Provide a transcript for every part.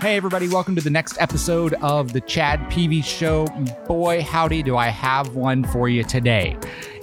Hey, everybody, welcome to the next episode of the Chad Peavy Show. Boy, howdy, do I have one for you today.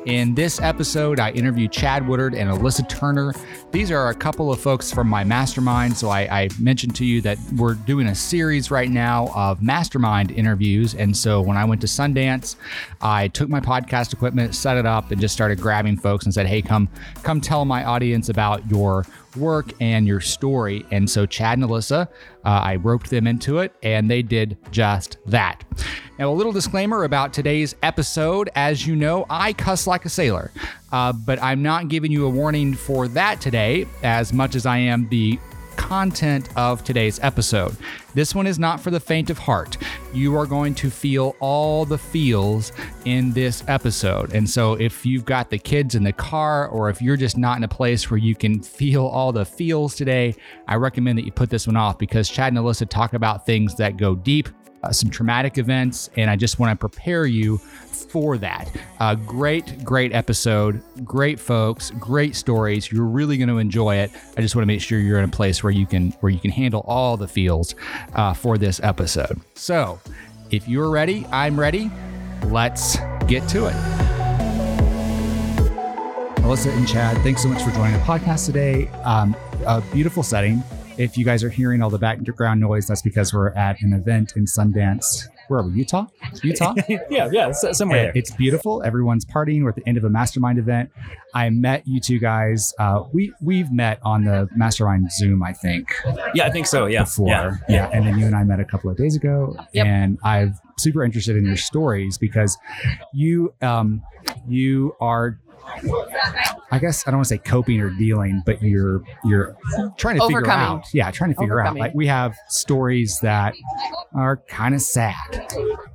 In this episode, I interview Chad Woodard and Alyssa Turner. These are a couple of folks from my mastermind. So I, I, mentioned to you that we're doing a series right now of mastermind interviews. And so when I went to Sundance, I took my podcast equipment, set it up, and just started grabbing folks and said, "Hey, come, come tell my audience about your work and your story." And so Chad and Alyssa, uh, I roped them into it, and they did just that. Now, a little disclaimer about today's episode. As you know, I cuss like a sailor, uh, but I'm not giving you a warning for that today as much as I am the content of today's episode. This one is not for the faint of heart. You are going to feel all the feels in this episode. And so, if you've got the kids in the car, or if you're just not in a place where you can feel all the feels today, I recommend that you put this one off because Chad and Alyssa talk about things that go deep uh, some traumatic events, and I just want to prepare you for that. Uh, great, great episode. Great folks, great stories. You're really going to enjoy it. I just want to make sure you're in a place where you can where you can handle all the feels uh, for this episode. So, if you're ready, I'm ready. Let's get to it. Alyssa and Chad, thanks so much for joining the podcast today. Um, a beautiful setting if you guys are hearing all the background noise, that's because we're at an event in Sundance. Where are we? Utah? Utah? yeah, yeah, somewhere there. It's beautiful. Everyone's partying. We're at the end of a mastermind event. I met you two guys. Uh, we we've met on the mastermind Zoom, I think. Yeah, I think so. Yeah, before. Yeah, yeah. and then you and I met a couple of days ago, yep. and I'm super interested in your stories because you um, you are I guess I don't want to say coping or dealing, but you're you're trying to figure out. Yeah, trying to figure out. Like we have stories that are kind of sad.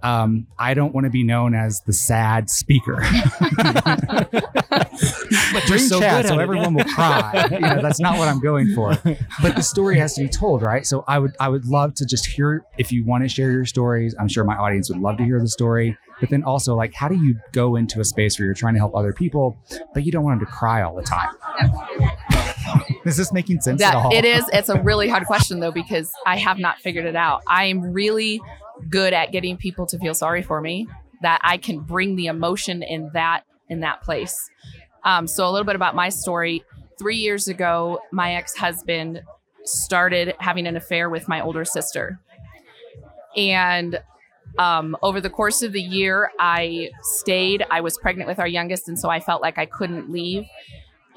Um, I don't want to be known as the sad speaker. but you're so chat, so everyone will cry. You know, that's not what I'm going for. But the story has to be told, right? So I would I would love to just hear if you want to share your stories. I'm sure my audience would love to hear the story but then also like how do you go into a space where you're trying to help other people but you don't want them to cry all the time? Is this making sense that, at all? it is. It's a really hard question though because i have not figured it out. I'm really good at getting people to feel sorry for me that i can bring the emotion in that in that place. Um, so a little bit about my story. Three years ago my ex-husband started having an affair with my older sister. And um, over the course of the year, I stayed. I was pregnant with our youngest, and so I felt like I couldn't leave.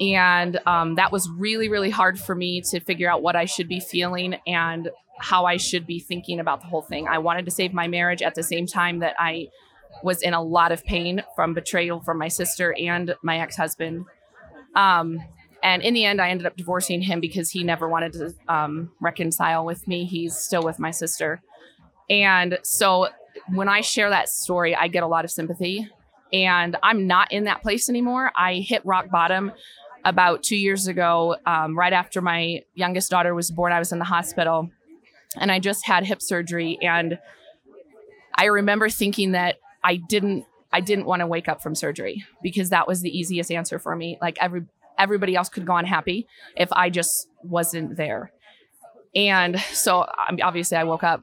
And um, that was really, really hard for me to figure out what I should be feeling and how I should be thinking about the whole thing. I wanted to save my marriage at the same time that I was in a lot of pain from betrayal from my sister and my ex husband. Um, and in the end, I ended up divorcing him because he never wanted to um, reconcile with me. He's still with my sister. And so when I share that story, I get a lot of sympathy. And I'm not in that place anymore. I hit rock bottom about two years ago, um, right after my youngest daughter was born. I was in the hospital and I just had hip surgery. And I remember thinking that I didn't. I didn't want to wake up from surgery because that was the easiest answer for me. Like every everybody else could go on happy if I just wasn't there. And so obviously I woke up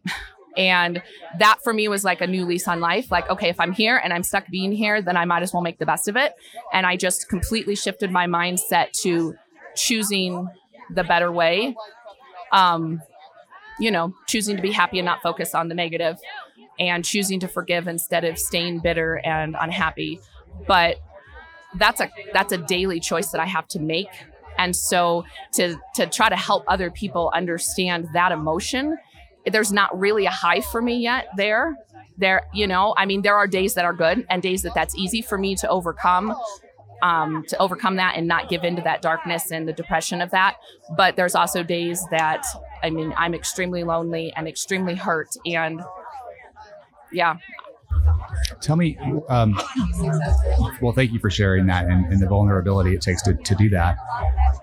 and that for me was like a new lease on life. Like, okay, if I'm here and I'm stuck being here, then I might as well make the best of it. And I just completely shifted my mindset to choosing the better way. Um, you know, choosing to be happy and not focus on the negative and choosing to forgive instead of staying bitter and unhappy. But that's a that's a daily choice that I have to make. And so to to try to help other people understand that emotion there's not really a high for me yet there. There you know i mean there are days that are good and days that that's easy for me to overcome um, to overcome that and not give into that darkness and the depression of that. But there's also days that i mean i'm extremely lonely and extremely hurt and yeah Tell me, um, well, thank you for sharing that and, and, the vulnerability it takes to, to do that.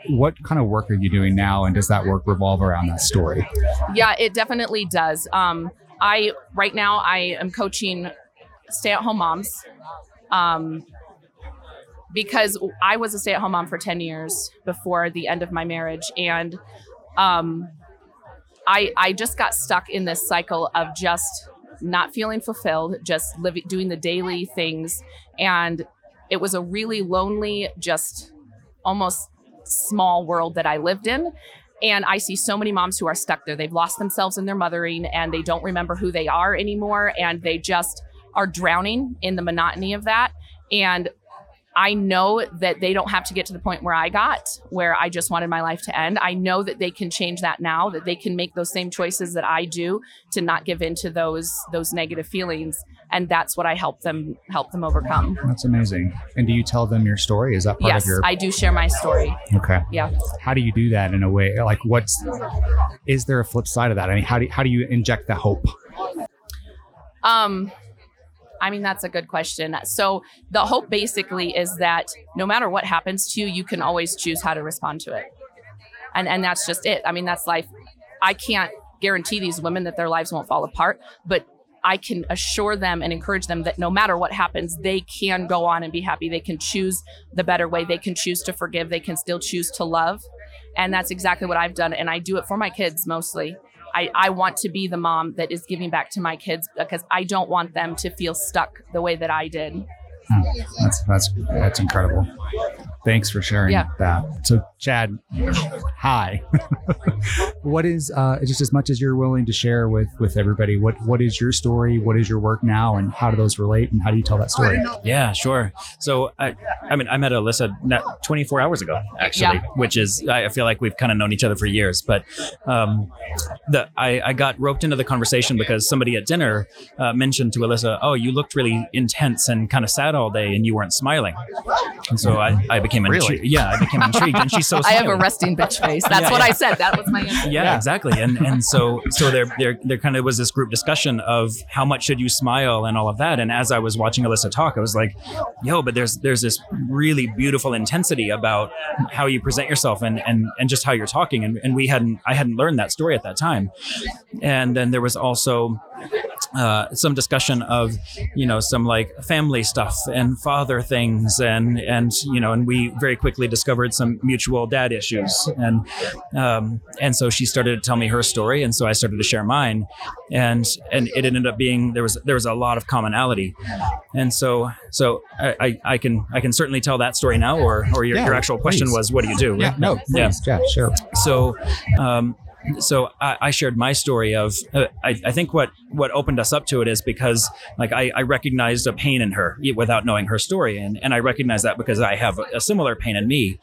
What kind of work are you doing now, and does that work revolve around that story? Yeah, it definitely does. Um, I right now I am coaching stay-at-home moms um, because I was a stay-at-home mom for ten years before the end of my marriage, and um, I I just got stuck in this cycle of just not feeling fulfilled, just living doing the daily things. And it was a really lonely just almost small world that I lived in. And I see so many moms who are stuck there. They've lost themselves in their mothering and they don't remember who they are anymore. And they just are drowning in the monotony of that. And I know that they don't have to get to the point where I got, where I just wanted my life to end. I know that they can change that now, that they can make those same choices that I do to not give into those those negative feelings. And that's what I help them help them overcome. That's amazing. And do you tell them your story? Is that part yes, of your I do share my story. Okay. Yeah. How do you do that in a way? Like what's is there a flip side of that? I mean, how do how do you inject the hope? Um I mean, that's a good question. So, the hope basically is that no matter what happens to you, you can always choose how to respond to it. And, and that's just it. I mean, that's life. I can't guarantee these women that their lives won't fall apart, but I can assure them and encourage them that no matter what happens, they can go on and be happy. They can choose the better way. They can choose to forgive. They can still choose to love. And that's exactly what I've done. And I do it for my kids mostly. I, I want to be the mom that is giving back to my kids because I don't want them to feel stuck the way that I did. Hmm. That's that's that's incredible. Thanks for sharing Yeah. that. So, Chad, hi. what is uh, just as much as you're willing to share with with everybody? What what is your story? What is your work now, and how do those relate? And how do you tell that story? Yeah, sure. So I, I mean, I met Alyssa 24 hours ago, actually, Yeah. which is I feel like we've kind of known each other for years. But um, the I, I got roped into the conversation because somebody at dinner uh, mentioned to Alyssa, "Oh, you looked really intense and kind of sad all day, and you weren't smiling." And so I, I became Really? intrigued. Yeah, I became intrigued, and she's so. I have a resting bitch face. That's Yeah, what yeah. I said. That was my answer. yeah, Yeah. exactly and and so so there there there kind of was this group discussion of how much should you smile and all of that and as i was watching alyssa talk i was like yo but there's there's this really beautiful intensity about how you present yourself and and and just how you're talking and, and we hadn't i hadn't learned that story at that time and then there was also uh, some discussion of you know some like family stuff and father things and and you know and we very quickly discovered some mutual dad issues and um, and so she started to tell me her story and so I started to share mine and and it ended up being there was there was a lot of commonality and so so I, I, I can I can certainly tell that story now or or your, Yeah, your actual question please. was what do you do Yeah, no, Yeah. yeah, sure. so um, so I, I shared my story of uh, I, I think what what opened us up to it is because like I, I recognized a pain in her without knowing her story. And, and I recognize that because I have a, similar pain in me.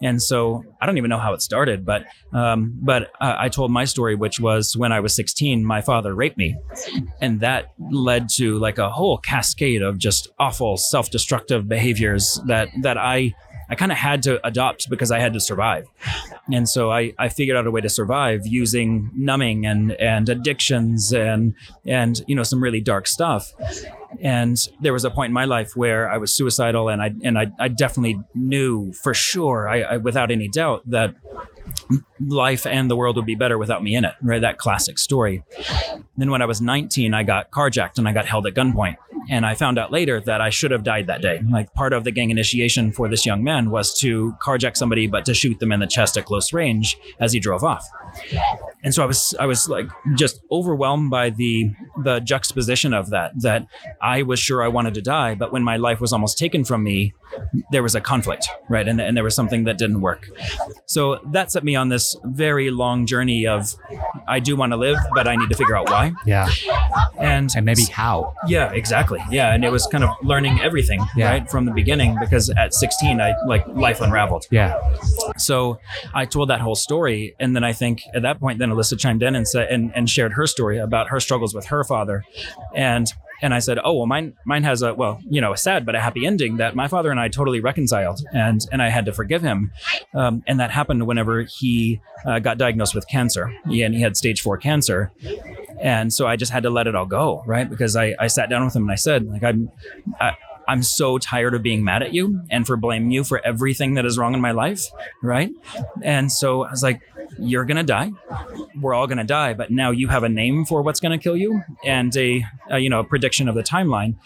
And so I don't even know how it started but um, but I told my story which was when I was 16 my father raped me. And that led to like a whole cascade of just awful self-destructive behaviors that that I I kind of had to adopt because I had to survive. And so I, I figured out a way to survive using numbing and, and addictions and, and, you know, some really dark stuff. And there was a point in my life where I was suicidal and I, and I, I definitely knew for sure, I, I, without any doubt that life and the world would be better without me in it, right? That classic story. Then when I was 19, I got carjacked and I got held at gunpoint. And I found out later that I should have died that day. Like part of the gang initiation for this young man was to carjack somebody, but to shoot them in the chest at close range as he drove off. And so I was, I was like just overwhelmed by the the juxtaposition of that. That I was sure I wanted to die, but when my life was almost taken from me, there was a conflict, right? And, and there was something that didn't work. So that set me on this very long journey of I do want to live, but I need to figure out why. Yeah, And and maybe how. yeah, exactly. Yeah, and it was kind of learning everything Yeah. right from the beginning because at 16, I like life unraveled. Yeah, So I told that whole story, and then I think at that point, then Alyssa chimed in and said and, and shared her story about her struggles with her father, and and I said, oh well, mine mine has a well, you know, a sad but a happy ending that my father and I totally reconciled, and and I had to forgive him, um, and that happened whenever he uh, got diagnosed with cancer, and he had stage four cancer, and so I just had to let it all go, right? Because I I sat down with him and I said, like I'm. I, I'm so tired of being mad at you and for blaming you for everything that is wrong in my life, right? And so I was like, you're going to die. We're all going to die, but now you have a name for what's going to kill you and a, a you know, a prediction of the timeline.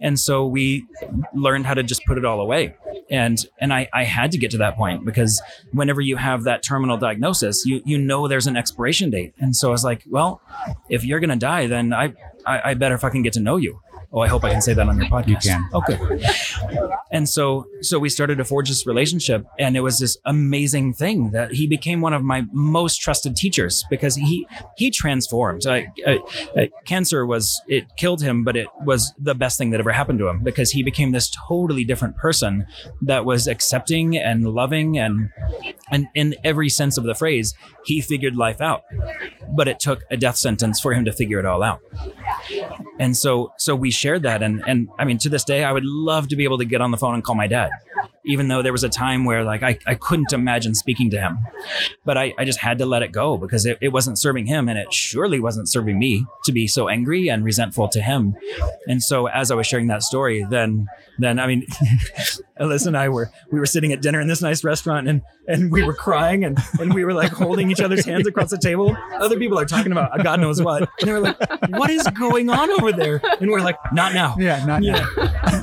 And so we learned how to just put it all away. and and I, I had to get to that point because whenever you have that terminal diagnosis you you know there's an expiration date and so i was like well if you're gonna die then i i, I better fucking get to know you oh i hope i can say that on your podcast. You can. okay. And so so we started to forge this relationship and it was this amazing thing that he became one of my most trusted teachers because he he transformed. I, I, I- cancer was it killed him but it was the best thing that ever happened to him because he became this totally different person that was accepting and loving and and in every sense of the phrase he figured life out. But it took a death sentence for him to figure it all out and so so we shared that. And and i mean to this day i would love to be able to get on the phone and call my dad even though there was a time where like i, I couldn't imagine speaking to him. But I, I just had to let it go because it, it wasn't serving him and it surely wasn't serving me to be so angry and resentful to him. And so as i was sharing that story then then i mean alyssa and i were we were sitting at dinner in this nice restaurant and and we were crying and and we were like holding each other's hands across the table. Other people are talking about god knows what. And they were like what is going on over there? And we're like not now. Yeah, not yeah.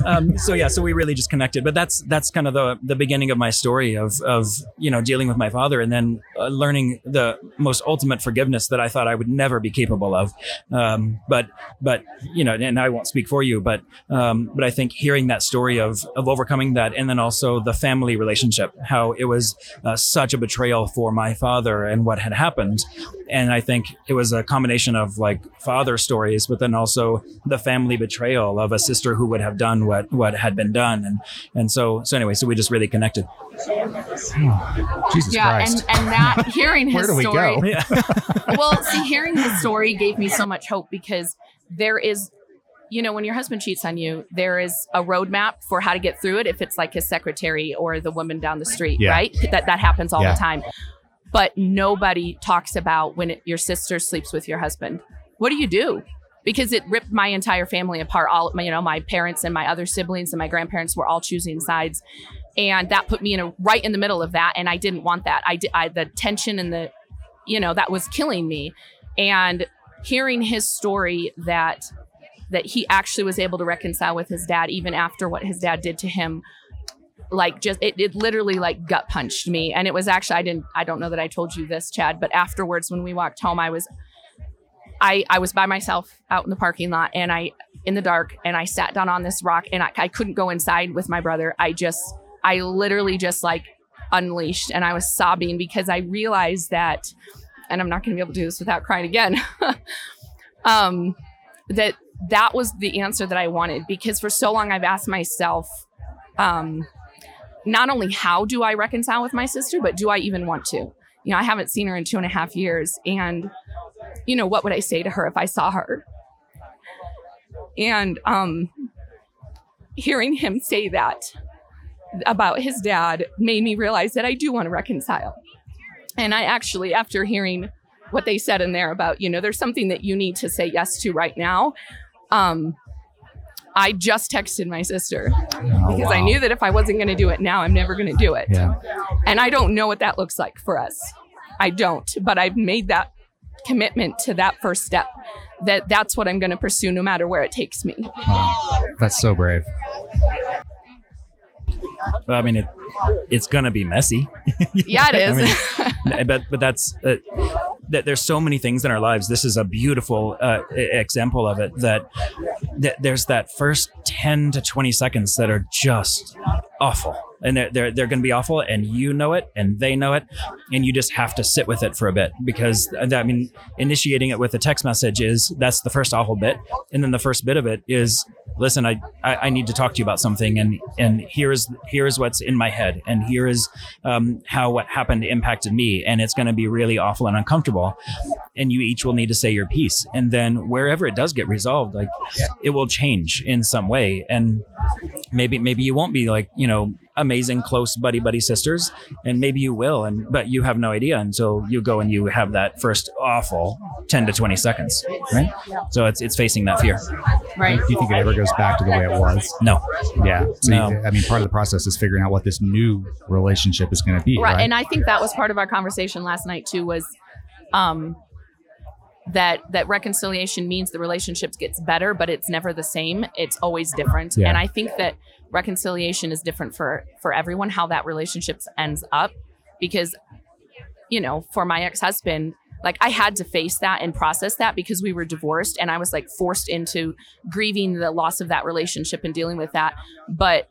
um, so yeah, so we really just connected. But that's that's kind of the the beginning of my story of of you know dealing with my father and then uh, learning the most ultimate forgiveness that I thought I would never be capable of. Um, but but you know, and I won't speak for you, but um, but I think hearing that story of of overcoming that, and then also the family relationship, how it was uh, such a betrayal for my father and what had happened, and I think it was a combination of like father stories, but then also the family betrayal of a sister who would have done what what had been done, and and so so anyway, so we just really connected. Jesus yeah, Christ. and and that hearing his Where do we story. go? Yeah, well, see, hearing his story gave me so much hope because there is, you know, when your husband cheats on you, there is a roadmap for how to get through it. If it's like his secretary or the woman down the street, Yeah. right? That that happens all Yeah. the time. But nobody talks about when it, your sister sleeps with your husband. What do you do? Because it ripped my entire family apart. All you know, my parents and my other siblings and my grandparents were all choosing sides, and that put me in a right in the middle of that. And I didn't want that. I did. I, the tension and the you know that was killing me and hearing his story that that he actually was able to reconcile with his dad even after what his dad did to him like just it, it literally like gut punched me and it was actually i didn't i don't know that i told you this chad but afterwards when we walked home i was i i was by myself out in the parking lot and i in the dark and i sat down on this rock and i, I couldn't go inside with my brother i just i literally just like unleashed and I was sobbing because I realized that, and I'm not going to be able to do this without crying again, um, that that was the answer that I wanted because for so long I've asked myself, um, not only how do I reconcile with my sister, but do I even want to? You know, I haven't seen her in two and a half years. And, you know, what would I say to her if I saw her? And um, hearing him say that about his dad made me realize that I do want to reconcile. And I actually, after hearing what they said in there about, you know, there's something that you need to say yes to right now. Um, I just texted my sister Oh, because I knew that if I wasn't going to do it now, I'm never going to do it. Yeah. And I don't know what that looks like for us. I don't, but I've made that commitment to that first step that that's what I'm going to pursue no matter where it takes me. Wow. That's so brave. Well, I mean it. It's gonna be messy. Yeah, it is. I mean, but but that's uh, that. There's so many things in our lives. This is a beautiful uh, example of it. That, that there's that first ten to twenty seconds that are just awful, and they're they're they're going to be awful, and you know it, and they know it, and you just have to sit with it for a bit because I mean, initiating it with a text message is that's the first awful bit, and then the first bit of it is listen I, I i need to talk to you about something and and here's here's what's in my head and here is um, how what happened impacted me and it's going to be really awful and uncomfortable and you each will need to say your piece and then wherever it does get resolved like it will change in some way and maybe maybe you won't be like you know amazing close buddy buddy sisters and maybe you will and but you have no idea until you go and you have that first awful 10 to 20 seconds right so it's it's facing that fear right. Do you think it ever goes back to the way it was? no Yeah. So No. you- I mean, part of the process is figuring out what this new relationship is going to be. right Right. and i think that was part of our conversation last night too was um that that reconciliation means the relationship gets better but it's never the same. It's always different. Yeah. and i think that reconciliation is different for for everyone how that relationship ends up. Because you know for my ex-husband like i had to face that and process that because we were divorced and i was like forced into grieving the loss of that relationship and dealing with that. But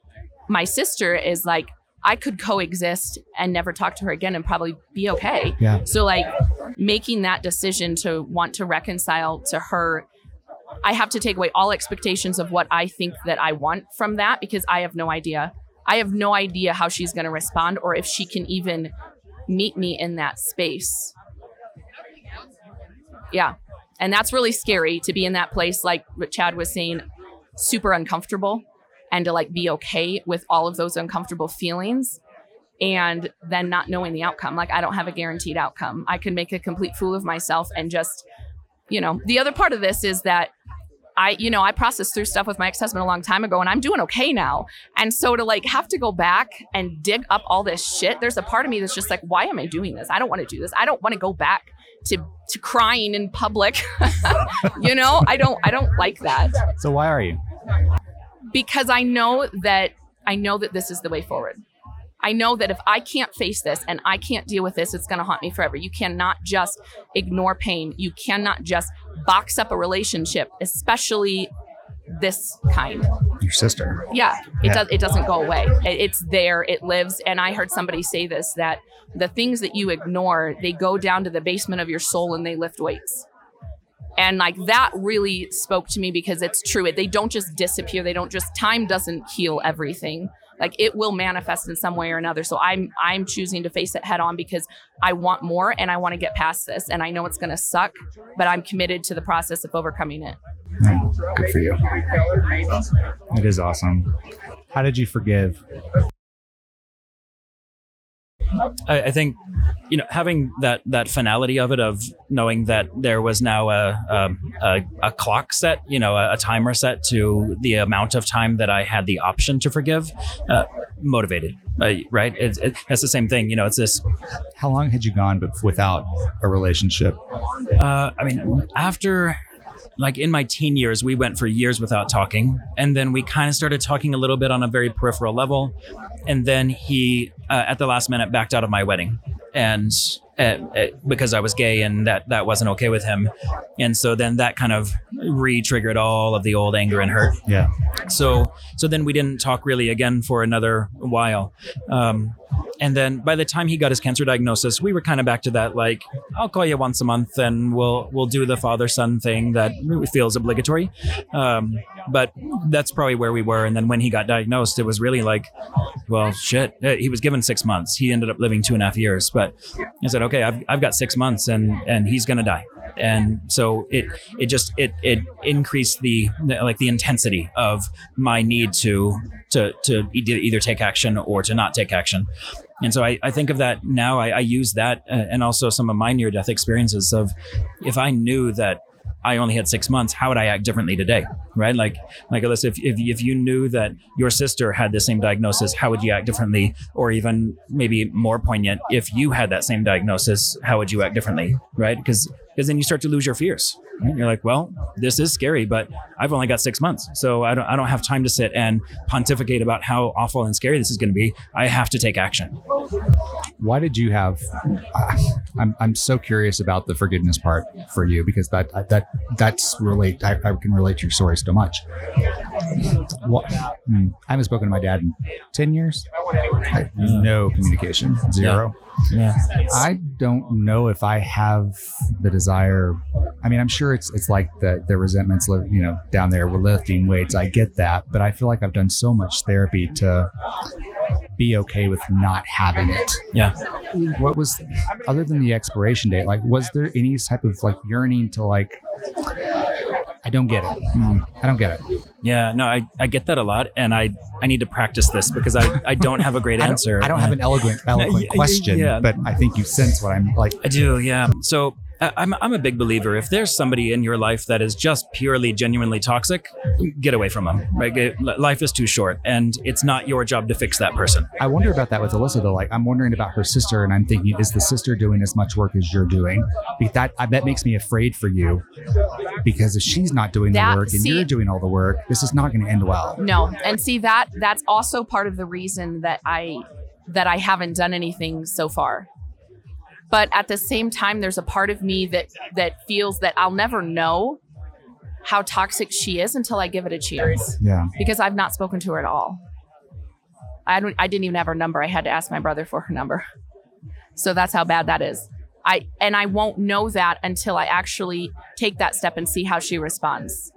my sister is like i could coexist and never talk to her again and probably be okay. Yeah. so like making that decision to want to reconcile to her I have to take away all expectations of what I think that I want from that because I have no idea. I have no idea how she's going to respond or if she can even meet me in that space. Yeah. And that's really scary to be in that place like what Chad was saying super uncomfortable and to like be okay with all of those uncomfortable feelings and then not knowing the outcome. Like I don't have a guaranteed outcome. I could make a complete fool of myself and just, you know, the other part of this is that I, you know, I processed through stuff with my ex-husband a long time ago and I'm doing okay now. And so to like have to go back and dig up all this shit, there's a part of me that's just like, why am I doing this? I don't want to do this. I don't want to go back to to crying in public. you know, I don't I don't like that So why are you? because I know that I know that this is the way forward. I know that if I can't face this and I can't deal with this, it's going to haunt me forever. You cannot just ignore pain. You cannot just box up a relationship, especially this kind. Your sister. Yeah, it Yeah. does. It doesn't go away. It, it's there. It lives. And I heard somebody say this that the things that you ignore, they go down to the basement of your soul and they lift weights. And like that really spoke to me because it's true. They don't just disappear. They don't just time doesn't heal everything. Like it will manifest in some way or another. So I'm I'm choosing to face it head on because I want more and I want to get past this. And I know it's gonna suck, but I'm committed to the process of overcoming it. Good for you. It is awesome. How did you forgive? I, I think you know having that that finality of it of knowing that there was now a a, a, a clock set you know a, a timer set to the amount of time that I had the option to forgive uh, motivated uh, right it's it, it's the same thing you know it's this How long had you gone but without a relationship? uh, I mean after like in my teen years we went for years without talking and then we kind of started talking a little bit on a very peripheral level and then he uh, at the last minute backed out of my wedding. And uh, uh, because I was gay and that that wasn't okay with him. And so then that kind of re-triggered all of the old anger and hurt. Yeah. so so then we didn't talk really again for another while. Um, and then by the time he got his cancer diagnosis we were kind of back to that like i'll call you once a month and we'll we'll do the father son thing that feels obligatory. Um, but that's probably where we were. And then when he got diagnosed it was really like well shit he was given six months. He ended up living two and a half years. But i said okay i've, I've got six months and and he's gonna die. And so it it just it it increased the like the intensity of my need to to to either, either take action or to not take action. And so I, I think of that now I, I use that uh, and also some of my near death experiences of if I knew that I only had six months, how would I act differently today? Right? Like, like Alyssa, if, if, if you knew that your sister had the same diagnosis, how would you act differently? Or even maybe more poignant, if you had that same diagnosis, how would you act differently? Right? Because because then you start to lose your fears. Right? You're like, well, this is scary, but I've only got six months, so I don't I don't have time to sit and pontificate about how awful and scary this is going to be. I have to take action. Why did you have? Uh, I'm I'm so curious about the forgiveness part for you because that that that's relate. I, I can relate to your story so much. What, hmm, I haven't spoken to my dad in ten years. No communication, zero. Yeah. I don't know if I have the desire. I mean, I'm sure it's it's like the the resentments, you know, down there. We're lifting weights. I get that, but I feel like I've done so much therapy to be okay with not having it. Yeah. What was other than the expiration date? Like, was there any type of like yearning to like? I don't get it. Mm, I don't get it. Yeah, no, I, I get that a lot, and I, I need to practice this because I, I don't have a great I answer. I don't have an eloquent eloquent question, yeah. but I think you sense what I'm like. I do, yeah. So I'm, I'm a big believer. If there's somebody in your life that is just purely, genuinely toxic, get away from them. Right? Get- Life is too short, and it's not your job to fix that person. I wonder about that with Alyssa though. Like I'm wondering about her sister, and I'm thinking, is the sister doing as much work as you're doing? Be- That I bet makes me afraid for you, because if she's not doing That- the work and see- you're doing all the work, this is not going to end well. No, and see that that's also part of the reason that I that I haven't done anything so far. But at the same time, there's a part of me that that feels that I'll never know how toxic she is until I give it a chance Yeah, because I've not spoken to her at all. I don't. I didn't even have her number. I had to ask my brother for her number. So that's how bad that is. I and I won't know that until I actually take that step and see how she responds.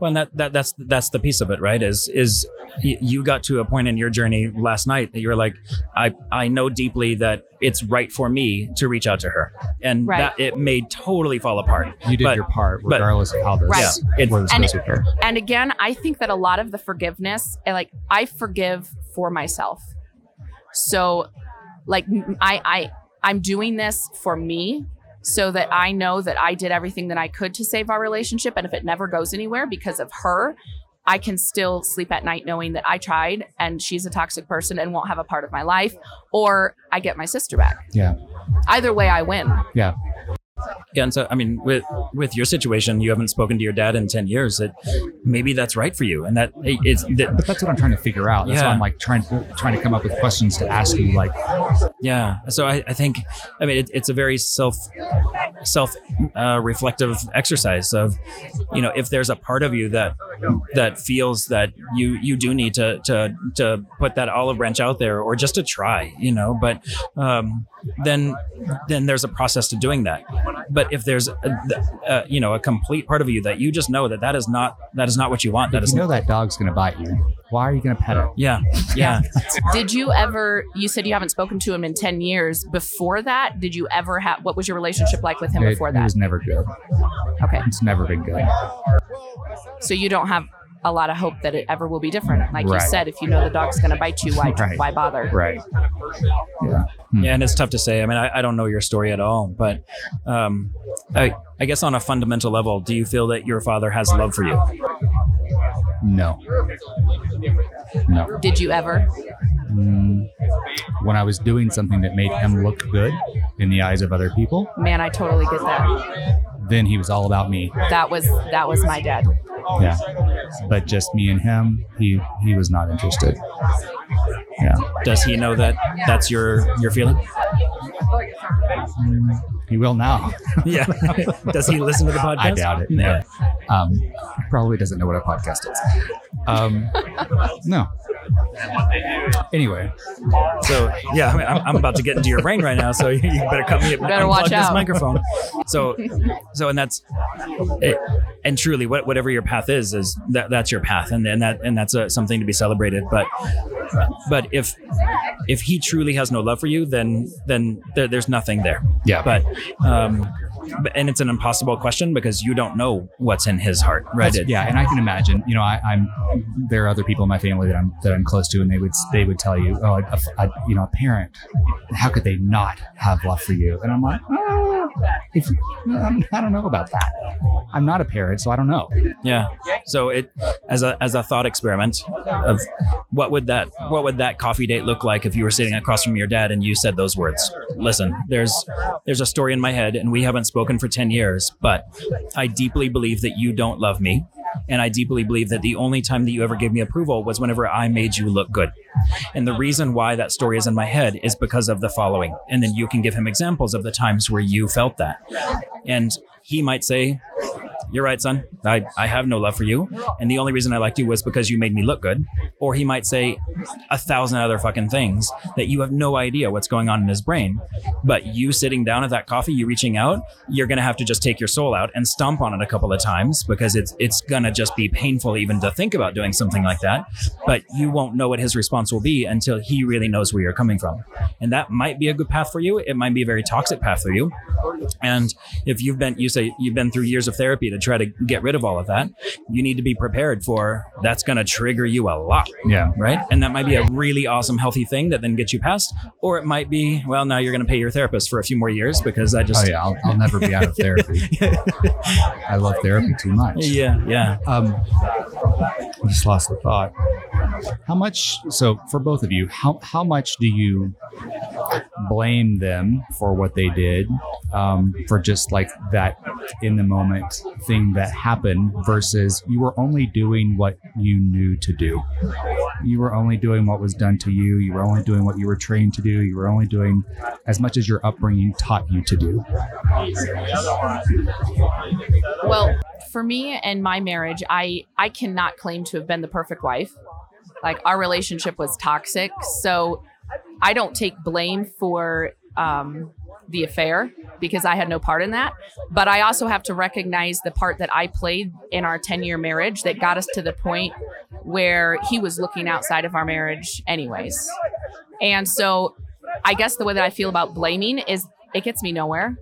Well, and that, that that's that's the piece of it, right? Is is you got to a point in your journey last night that you're like, I I know deeply that it's right for me to reach out to her, and Right. that it may totally fall apart. you did But- your part, but- regardless of how this Right. Yeah, it- this And goes with her. And again, I think that a lot of the forgiveness, eh, like I forgive for myself. So, like I I I'm doing this for me so that I know that I did everything that I could to save our relationship and if it never goes anywhere because of her, I can still sleep at night knowing that I tried and she's a toxic person and won't have a part of my life or I get my sister back. Yeah, Either way I win. yeah, Yeah, and so I mean, with with your situation, you haven't spoken to your dad in ten years. That maybe that's right for you, and that it's that, but that's what I'm trying to figure out. That's why I'm like trying trying to come up with questions to ask you. Like, yeah. So I, I think, I mean, it, it's a very self self uh, reflective exercise of, you know, if there's a part of you that that feels that you you do need to to to put that olive branch out there, or just to try, you know, but um, then then there's a process to doing that. But if there's a, uh, you know a complete part of you that you just know that that is not that is not what you want, that if is you know that dog's going to bite you, why are you going to pet it? yeah yeah Did you ever you said you haven't spoken to him in 10 years before that? Did you ever have what was your relationship like with him It, before that? it was never good. Okay. It's never been good. So you don't have a lot of hope that it ever will be different. Like Right. you said, if you know the dog's going to bite you, why Right. why bother? Right. Yeah. Yeah, and it's tough to say. I mean, I, I don't know your story at all, but um, I, I guess on a fundamental level, do you feel that your father has love for you? No. No. Did you ever? Mm, when I was doing something that made him look good in the eyes of other people, Man, I totally get that. then he was all about me. That was that was my dad. Yeah. But just me and him, he he was not interested. Yeah. Does he know that that's your your feeling? Mm, he will now. Yeah. Does he listen to the podcast? I doubt it. Yeah. No. Um, probably doesn't know what a podcast is. Um, no. Anyway, So yeah, I mean, I'm, I'm about to get into your brain right now, so you better cut me. Better unplug watch this out. microphone. So, so and that's, it, and truly, what, whatever your path is, is that that's your path, and and that and that's uh something to be celebrated. But, but if if he truly has no love for you, then then there, there's nothing there. yeah. But um, but, and it's an impossible question because you don't know what's in his heart, right? That's- yeah, and I can imagine. You know, I, I'm there are other people in my family that I'm that I'm close to, and they would they would tell you, oh, a, a- you know, a parent, how could they not have love for you? And I'm like, oh, if, I'm- um, I don't know about that. I'm not a parent, so I don't know. Yeah. So it as a as a thought experiment of what would that what would that coffee date look like if you were sitting across from your dad and you said those words? Listen, there's there's a story in my head and we haven't spoken for 10 years, but I deeply believe that you don't love me. And I deeply believe that the only time that you ever gave me approval was whenever I made you look good. And the reason why that story is in my head is because of the following. And then you can give him examples of the times where you felt that. And he might say, You're right, son. I, I have no love for you. And the only reason I liked you was because you made me look good. Or he might say a thousand other fucking things that you have no idea what's going on in his brain. But you sitting down at that coffee, you reaching out, you're gonna have to just take your soul out and stomp on it a couple of times because it's it's gonna just be painful even to think about doing something like that. But you won't know what his response will be until he really knows where you're coming from. And that might be a good path for you. It might be a very toxic path for you. And if you've been, you say you've been through years of therapy to to try to get rid of all of that, you need to be prepared for that's going to trigger you a lot. Yeah. Right. And that might be a really awesome, healthy thing that then gets you past. Or it might be, well, now you're going to pay your therapist for a few more years because I just. Oh, yeah. I'll, I'll never be out of therapy. I love therapy too much. Yeah. Yeah. Um, I just lost the thought. How much? So for both of you, how how much do you blame them for what they did, um, for just like that in the moment thing that happened, versus you were only doing what you knew to do. You were only doing what was done to you. You were only doing what you were trained to do. You were only doing as much as your upbringing taught you to do. Well, for me and my marriage, I I cannot claim to have been the perfect wife. Like our relationship was toxic, so I don't take blame for um, the affair because I had no part in that. But I also have to recognize the part that I played in our 10 year marriage that got us to the point where he was looking outside of our marriage, anyways. And so I guess the way that I feel about blaming is it gets me nowhere.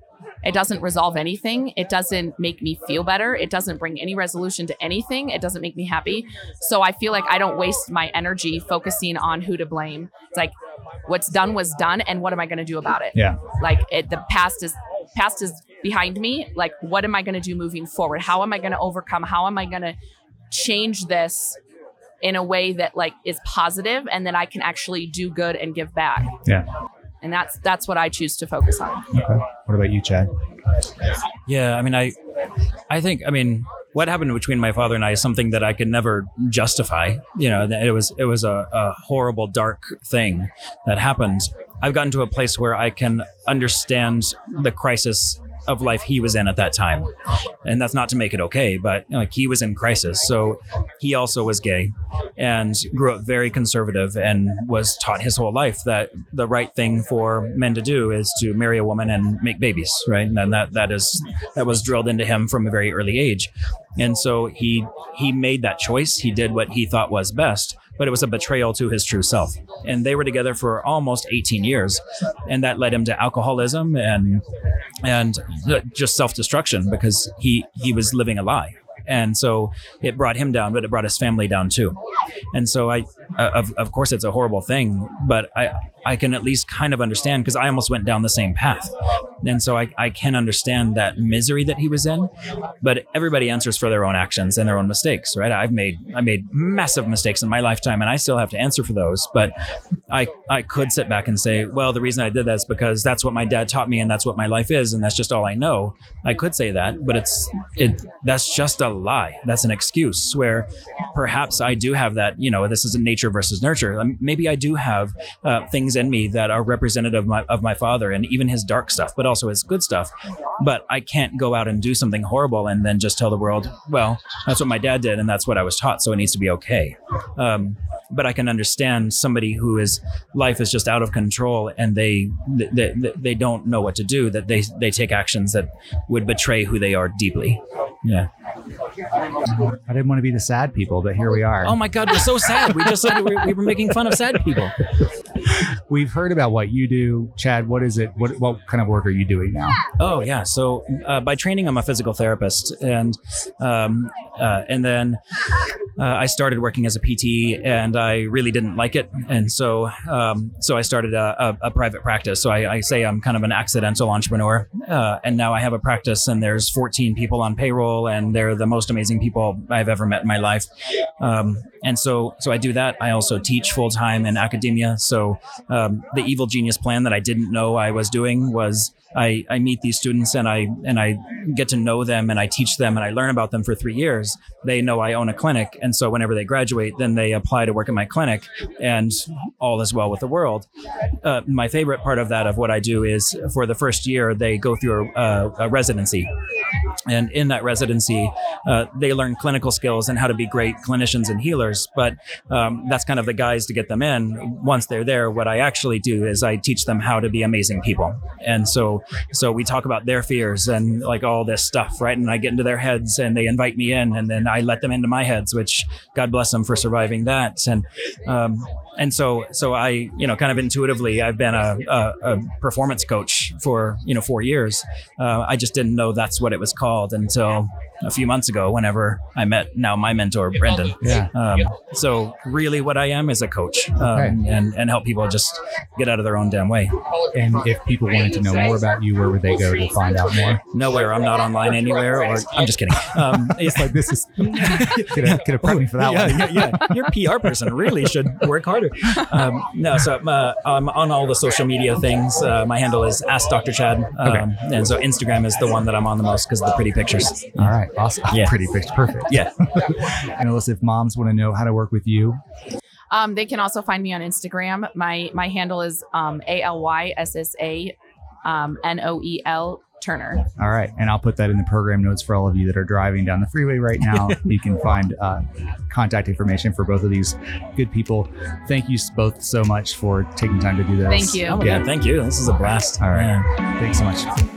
It doesn't resolve anything. It doesn't make me feel better. It doesn't bring any resolution to anything. It doesn't make me happy. So I feel like I don't waste my energy focusing on who to blame. It's like what's done was done and what am I going to do about it? Yeah. Like it, the past is past is behind me. Like what am I going to do moving forward? How am I going to overcome? How am I going to change this in a way that like is positive and that I can actually do good and give back? Yeah. And that's that's what I choose to focus on. Okay. What about you, Chad? Yeah, I mean, I, I think, I mean, what happened between my father and I is something that I could never justify. You know, it was it was a, a horrible, dark thing that happened. I've gotten to a place where I can understand the crisis of life he was in at that time, and that's not to make it okay, but like he was in crisis. So he also was gay, and grew up very conservative, and was taught his whole life that the right thing for men to do is to marry a woman and make babies, right? And that that is that was drilled into him from a very early age, and so he he made that choice. He did what he thought was best but it was a betrayal to his true self. And they were together for almost 18 years, and that led him to alcoholism and and just self destruction because he he was living a lie. And so it brought him down, but it brought his family down too. And so I, uh, of, of course, it's a horrible thing, but I, I can at least kind of understand because I almost went down the same path. And so I, I can understand that misery that he was in, but everybody answers for their own actions and their own mistakes, right? I've made, I made massive mistakes in my lifetime and I still have to answer for those. But I, I could sit back and say, well, the reason I did that is because that's what my dad taught me and that's what my life is. And that's just all I know. I could say that, but it's, it, that's just a lie. That's an excuse where perhaps I do have that, you know, this is nature versus nurture. Um, maybe I do have uh, things in me that are representative of my, of my father and even his dark stuff, but also his good stuff. But I can't go out and do something horrible and then just tell the world, well, that's what my dad did and that's what I was taught. So it needs to be okay. Um, but I can understand somebody who is life is just out of control and they, they they don't know what to do that they they take actions that would betray who they are deeply. Yeah. I didn't want to be the sad people, but here we are. Oh my God, we're so sad. We just said we we were making fun of sad people. We've heard about what you do, Chad. What is it? What what kind of work are you doing now? Oh yeah. So uh, by training, I'm a physical therapist, and um, uh, and then uh, I started working as a PT, and I really didn't like it, and so um, so I started a, a, a private practice. So I, I, say I'm kind of an accidental entrepreneur, uh, and now I have a practice, and there's 14 people on payroll, and they're the most amazing people I've ever met in my life. Um, and so so I do that. I also teach full time in academia. So um, the evil genius plan that I didn't know I was doing was I, I meet these students and I and I get to know them and I teach them and I learn about them for three years. They know I own a clinic, and so whenever they graduate, then they apply to work in my clinic, and all is well with the world. Uh, my favorite part of that of what I do is for the first year they go through a, a residency, and in that residency uh, they learn clinical skills and how to be great clinicians and healers. But um, that's kind of the guise to get them in. Once they're there, what I actually do is I teach them how to be amazing people, and so so we talk about their fears and like all this stuff, right? And I get into their heads and they invite me in and then I let them into my heads, which God bless them for surviving that. And, um, and so so I you know kind of intuitively I've been a, a, a performance coach for you know four years. Uh, I just didn't know that's what it was called until a few months ago. Whenever I met now my mentor Brendan. Yeah. Um, so really, what I am is a coach um, Okay. and and help people just get out of their own damn way. And if people wanted to know more about you, where would they go to find out more? Nowhere. I'm not online anywhere. Or I'm just kidding. Um, It's like this is could have, could have prepped me for that yeah, one. yeah, yeah. Your PR person really should work harder. Um, no, so uh, I'm on all the social media things. Uh, my handle is Ask Dr. Chad. Um, Okay. And so Instagram is the one that I'm on the most because of the pretty pictures. All right, awesome. Yeah. Pretty picture, perfect. Yeah. And Alyssa, if moms want to know how to work with you, Um, they can also find me on Instagram. My my handle is um, A L Y S S A um, N O E L Turner. all right, and I'll put that in the program notes for all of you that are driving down the freeway right now. you can find uh, contact information for both of these good people. Thank you both so much for taking time to do this. Thank you. Oh Yeah. God, thank you. This is a blast. All right. Yeah. Thanks so much.